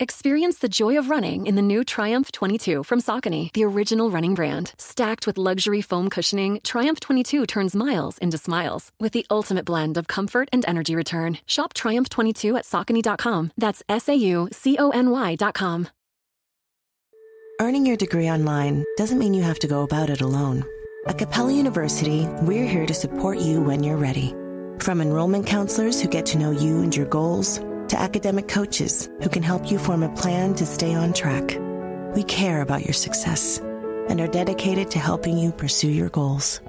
Experience the joy of running in the new Triumph 22 from Saucony, the original running brand. Stacked with luxury foam cushioning, Triumph 22 turns miles into smiles with the ultimate blend of comfort and energy return. Shop Triumph 22 at Saucony.com. That's S A U C O N Y.com. Earning your degree online doesn't mean you have to go about it alone. At Capella University, we're here to support you when you're ready. From enrollment counselors who get to know you and your goals, to academic coaches who can help you form a plan to stay on track. We care about your success and are dedicated to helping you pursue your goals.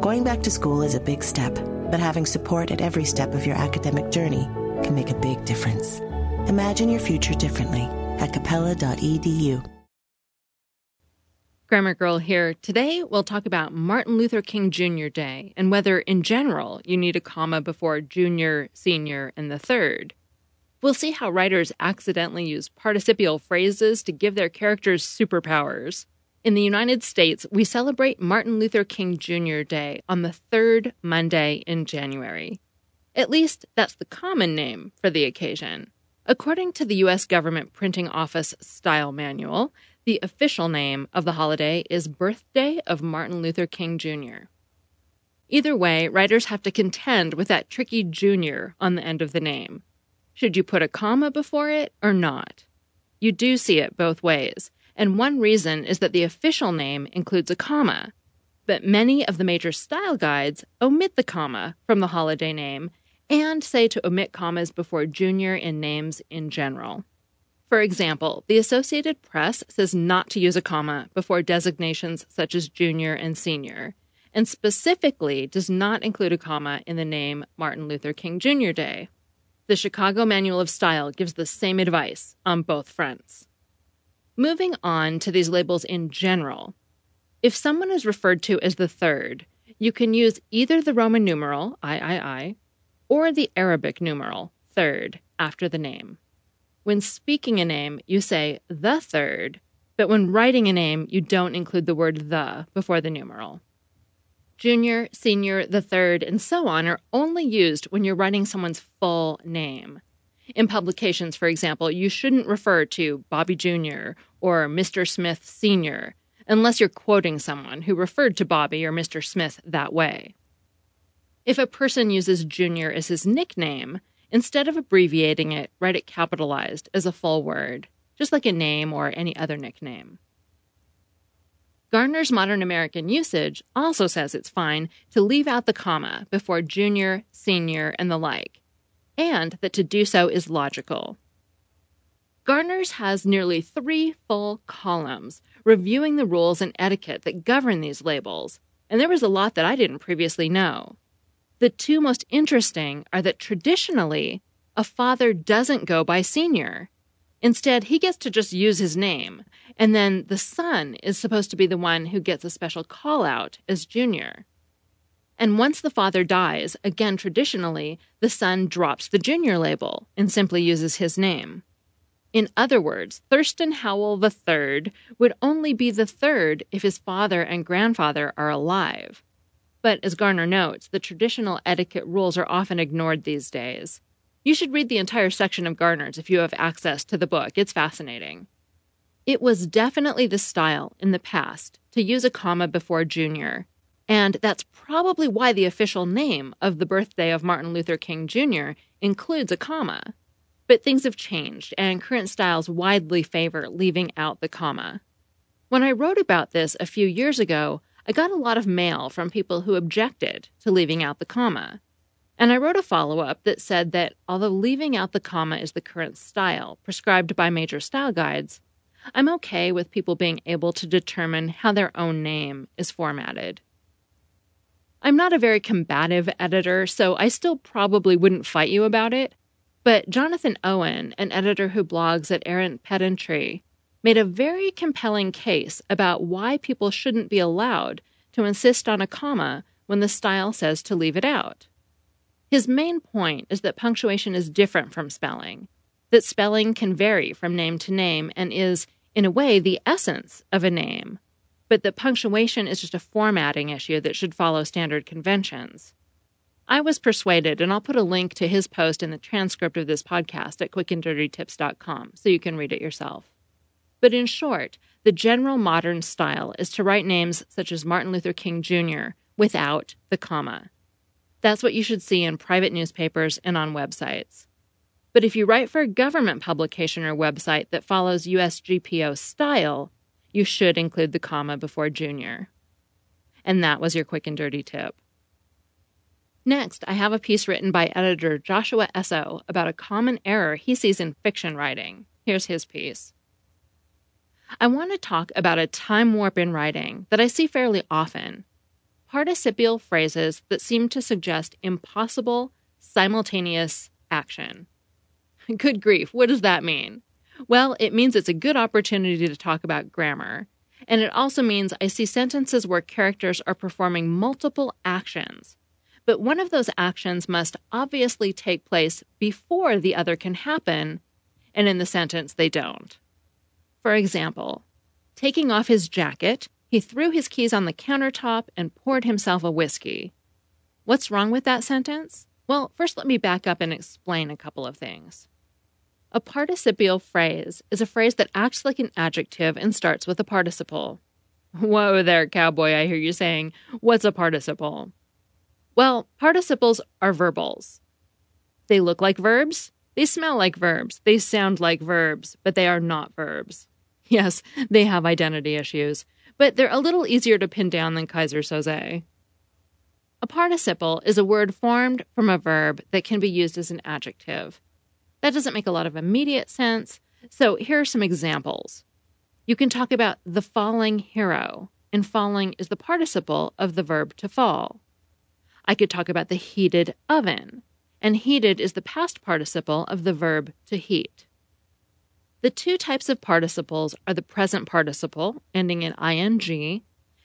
Going back to school is a big step, but having support at every step of your academic journey can make a big difference. Imagine your future differently at capella.edu. Grammar Girl here. Today, we'll talk about Martin Luther King Jr. Day and whether, in general, you need a comma before junior, senior, and the third. We'll see how writers accidentally use participial phrases to give their characters superpowers. In the United States, we celebrate Martin Luther King Jr. Day on the third Monday in January. At least, that's the common name for the occasion. According to the U.S. Government Printing Office Style Manual, the official name of the holiday is Birthday of Martin Luther King Jr. Either way, writers have to contend with that tricky junior on the end of the name. Should you put a comma before it or not? You do see it both ways, and one reason is that the official name includes a comma, but many of the major style guides omit the comma from the holiday name and say to omit commas before junior in names in general. For example, the Associated Press says not to use a comma before designations such as junior and senior, and specifically does not include a comma in the name Martin Luther King Jr. Day. The Chicago Manual of Style gives the same advice on both fronts. Moving on to these labels in general, if someone is referred to as the third, you can use either the Roman numeral III or the Arabic numeral third after the name. When speaking a name, you say the third, but when writing a name, you don't include the word the before the numeral. Junior, senior, the third, and so on are only used when you're writing someone's full name. In publications, for example, you shouldn't refer to Bobby Jr. or Mr. Smith Sr. unless you're quoting someone who referred to Bobby or Mr. Smith that way. If a person uses Junior as his nickname, Instead of abbreviating it, write it capitalized as a full word, just like a name or any other nickname. Garner's Modern American Usage also says it's fine to leave out the comma before junior, senior, and the like, and that to do so is logical. Garner's has nearly three full columns reviewing the rules and etiquette that govern these labels, and there was a lot that I didn't previously know. The two most interesting are that traditionally, a father doesn't go by senior. Instead, he gets to just use his name, and then the son is supposed to be the one who gets a special call out as junior. And once the father dies, again traditionally, the son drops the junior label and simply uses his name. In other words, Thurston Howell III would only be the third if his father and grandfather are alive. But as Garner notes, the traditional etiquette rules are often ignored these days. You should read the entire section of Garner's if you have access to the book. It's fascinating. It was definitely the style in the past to use a comma before junior, and that's probably why the official name of the birthday of Martin Luther King Jr. includes a comma. But things have changed, and current styles widely favor leaving out the comma. When I wrote about this a few years ago, I got a lot of mail from people who objected to leaving out the comma. And I wrote a follow up that said that although leaving out the comma is the current style prescribed by major style guides, I'm okay with people being able to determine how their own name is formatted. I'm not a very combative editor, so I still probably wouldn't fight you about it. But Jonathan Owen, an editor who blogs at Arrant Pedantry, made a very compelling case about why people shouldn't be allowed to insist on a comma when the style says to leave it out. His main point is that punctuation is different from spelling, that spelling can vary from name to name and is, in a way, the essence of a name, but that punctuation is just a formatting issue that should follow standard conventions. I was persuaded, and I'll put a link to his post in the transcript of this podcast at quickanddirtytips.com so you can read it yourself. But in short, the general modern style is to write names such as Martin Luther King Jr. without the comma. That's what you should see in private newspapers and on websites. But if you write for a government publication or website that follows USGPO style, you should include the comma before junior. And that was your quick and dirty tip. Next, I have a piece written by editor Joshua Essoe about a common error he sees in fiction writing. Here's his piece. I want to talk about a time warp in writing that I see fairly often participial phrases that seem to suggest impossible, simultaneous action. Good grief, what does that mean? Well, it means it's a good opportunity to talk about grammar. And it also means I see sentences where characters are performing multiple actions. But one of those actions must obviously take place before the other can happen, and in the sentence, they don't. For example, taking off his jacket, he threw his keys on the countertop and poured himself a whiskey. What's wrong with that sentence? Well, first let me back up and explain a couple of things. A participial phrase is a phrase that acts like an adjective and starts with a participle. Whoa there, cowboy, I hear you saying. What's a participle? Well, participles are verbals. They look like verbs, they smell like verbs, they sound like verbs, but they are not verbs. Yes, they have identity issues, but they're a little easier to pin down than Keyser Söze. A participle is a word formed from a verb that can be used as an adjective. That doesn't make a lot of immediate sense. So here are some examples. You can talk about the falling hero, and falling is the participle of the verb to fall. I could talk about the heated oven, and heated is the past participle of the verb to heat. The two types of participles are the present participle, ending in ing,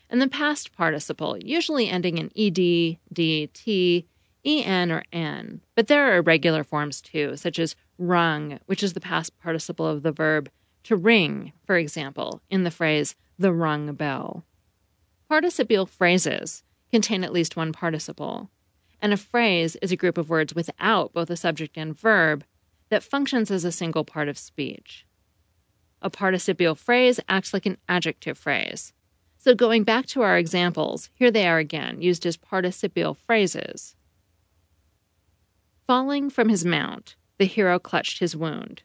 and the past participle, usually ending in ed, d, t, en, or n. But there are irregular forms too, such as rung, which is the past participle of the verb to ring, for example, in the phrase the rung bell. Participial phrases contain at least one participle, and a phrase is a group of words without both a subject and verb that functions as a single part of speech. A participial phrase acts like an adjective phrase. So, going back to our examples, here they are again, used as participial phrases. Falling from his mount, the hero clutched his wound.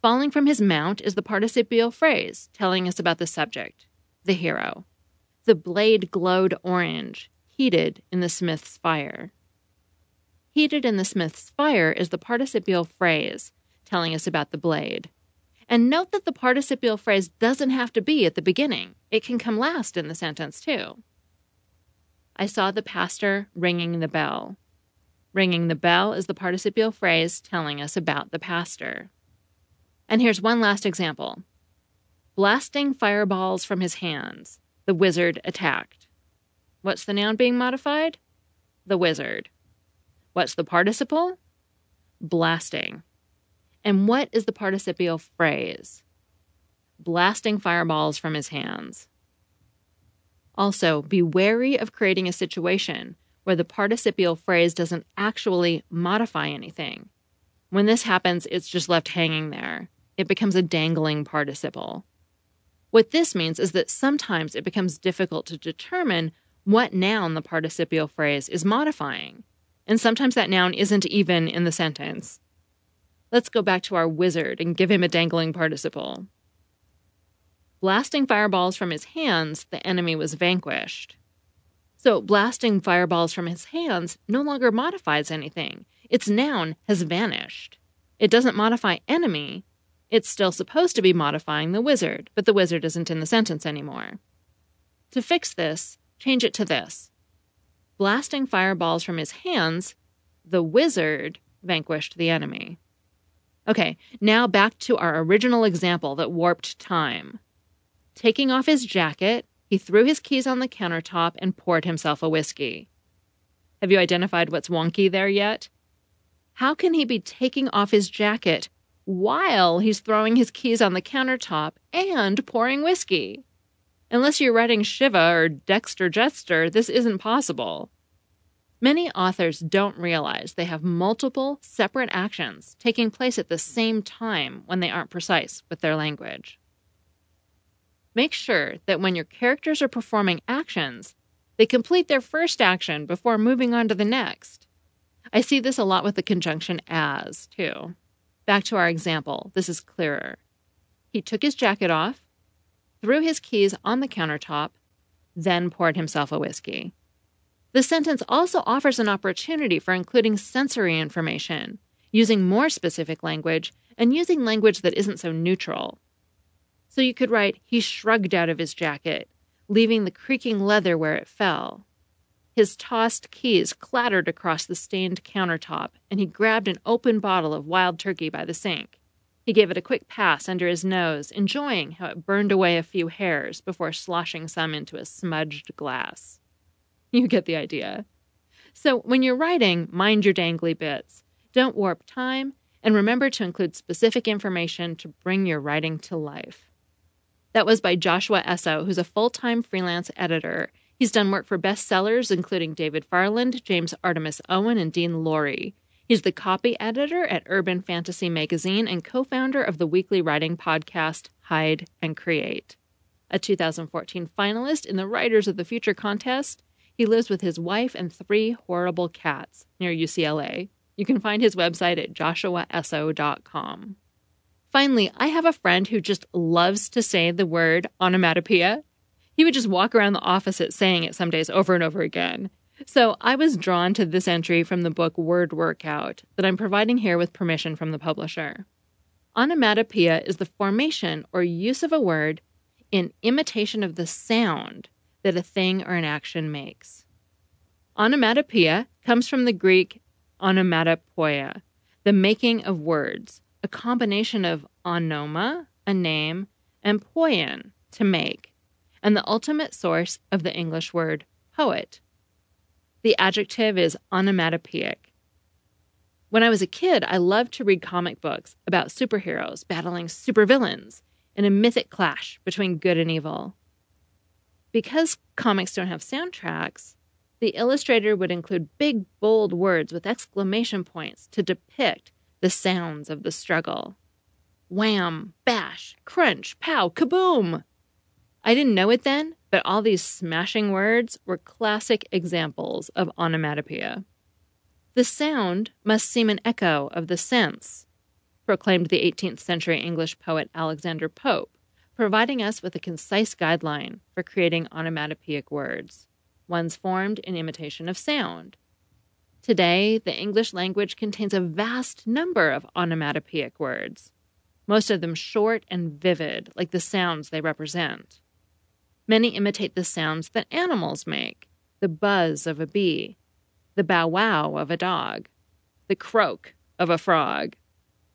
Falling from his mount is the participial phrase telling us about the subject, the hero. The blade glowed orange, heated in the smith's fire. Heated in the smith's fire is the participial phrase telling us about the blade. And note that the participial phrase doesn't have to be at the beginning, it can come last in the sentence, too. I saw the pastor ringing the bell. Ringing the bell is the participial phrase telling us about the pastor. And here's one last example blasting fireballs from his hands, the wizard attacked. What's the noun being modified? The wizard. What's the participle? Blasting. And what is the participial phrase? Blasting fireballs from his hands. Also, be wary of creating a situation where the participial phrase doesn't actually modify anything. When this happens, it's just left hanging there. It becomes a dangling participle. What this means is that sometimes it becomes difficult to determine what noun the participial phrase is modifying. And sometimes that noun isn't even in the sentence. Let's go back to our wizard and give him a dangling participle. Blasting fireballs from his hands, the enemy was vanquished. So, blasting fireballs from his hands no longer modifies anything. Its noun has vanished. It doesn't modify enemy. It's still supposed to be modifying the wizard, but the wizard isn't in the sentence anymore. To fix this, change it to this Blasting fireballs from his hands, the wizard vanquished the enemy. Okay, now back to our original example that warped time. Taking off his jacket, he threw his keys on the countertop and poured himself a whiskey. Have you identified what's wonky there yet? How can he be taking off his jacket while he's throwing his keys on the countertop and pouring whiskey? Unless you're writing Shiva or Dexter Jettster, this isn't possible. Many authors don't realize they have multiple separate actions taking place at the same time when they aren't precise with their language. Make sure that when your characters are performing actions, they complete their first action before moving on to the next. I see this a lot with the conjunction as, too. Back to our example, this is clearer. He took his jacket off, threw his keys on the countertop, then poured himself a whiskey. The sentence also offers an opportunity for including sensory information, using more specific language, and using language that isn't so neutral. So you could write, He shrugged out of his jacket, leaving the creaking leather where it fell. His tossed keys clattered across the stained countertop, and he grabbed an open bottle of wild turkey by the sink. He gave it a quick pass under his nose, enjoying how it burned away a few hairs before sloshing some into a smudged glass. You get the idea. So, when you're writing, mind your dangly bits. Don't warp time, and remember to include specific information to bring your writing to life. That was by Joshua Essoe, who's a full time freelance editor He's done work for bestsellers including David Farland, James Artimus Owen, and Dean Lorey. He's the copy editor at Urban Fantasy Magazine and co founder of the weekly writing podcast Hide and Create. A 2014 finalist in the Writers of the Future contest, he lives with his wife and three horrible cats near UCLA. You can find his website at joshuaessoe.com. Finally, I have a friend who just loves to say the word onomatopoeia he would just walk around the office at saying it some days over and over again. So I was drawn to this entry from the book Word Workout that I'm providing here with permission from the publisher. Onomatopoeia is the formation or use of a word in imitation of the sound that a thing or an action makes. Onomatopoeia comes from the Greek onomatopoeia, the making of words, a combination of onoma, a name, and poiein, to make and the ultimate source of the English word poet. The adjective is onomatopoeic. When I was a kid, I loved to read comic books about superheroes battling supervillains in a mythic clash between good and evil. Because comics don't have soundtracks, the illustrator would include big, bold words with exclamation points to depict the sounds of the struggle. Wham, bash, crunch, pow, kaboom! I didn't know it then, but all these smashing words were classic examples of onomatopoeia. The sound must seem an echo of the sense, proclaimed the 18th century English poet Alexander Pope, providing us with a concise guideline for creating onomatopoeic words, ones formed in imitation of sound. Today, the English language contains a vast number of onomatopoeic words, most of them short and vivid, like the sounds they represent. Many imitate the sounds that animals make the buzz of a bee, the bow wow of a dog, the croak of a frog,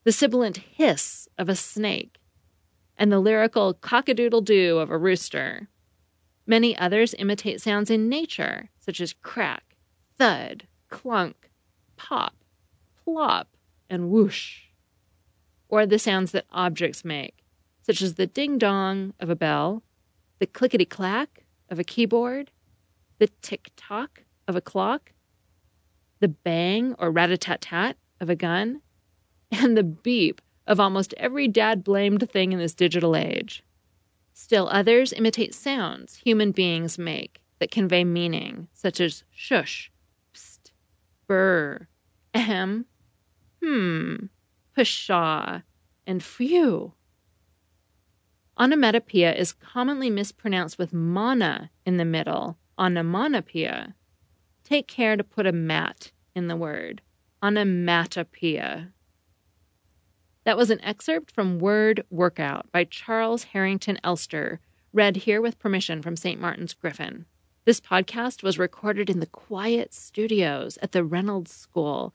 the sibilant hiss of a snake, and the lyrical cock-a-doodle doo of a rooster. Many others imitate sounds in nature, such as crack, thud, clunk, pop, plop, and whoosh. Or the sounds that objects make, such as the ding dong of a bell the clickety clack of a keyboard, the tick tock of a clock, the bang or rat a tat tat of a gun, and the beep of almost every dad blamed thing in this digital age. Still others imitate sounds human beings make that convey meaning, such as shush, psst, burr, ahem, hmm, pshaw, and phew. Onomatopoeia is commonly mispronounced with mana in the middle, onomatopoeia. Take care to put a mat in the word, onomatopoeia. That was an excerpt from Word Workout by Charles Harrington Elster, read here with permission from St. Martin's Griffin. This podcast was recorded in the quiet studios at the Reynolds School.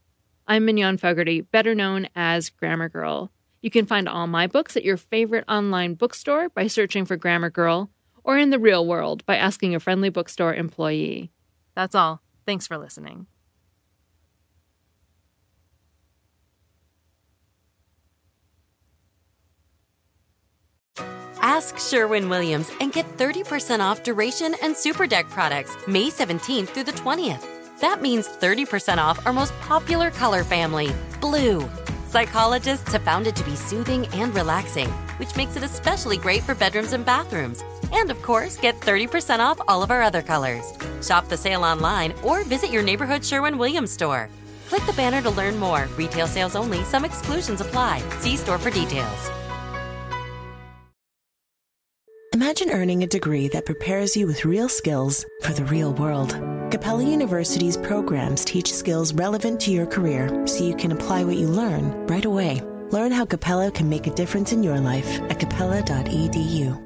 I'm Mignon Fogarty, better known as Grammar Girl. You can find all my books at your favorite online bookstore by searching for Grammar Girl, or in the real world by asking a friendly bookstore employee. That's all. Thanks for listening. Ask Sherwin Williams and get 30% off duration and super deck products May 17th through the 20th. That means 30% off our most popular color family, blue. Psychologists have found it to be soothing and relaxing, which makes it especially great for bedrooms and bathrooms. And of course, get 30% off all of our other colors. Shop the sale online or visit your neighborhood Sherwin Williams store. Click the banner to learn more. Retail sales only, some exclusions apply. See store for details. Imagine earning a degree that prepares you with real skills for the real world. Capella University's programs teach skills relevant to your career so you can apply what you learn right away. Learn how Capella can make a difference in your life at capella.edu.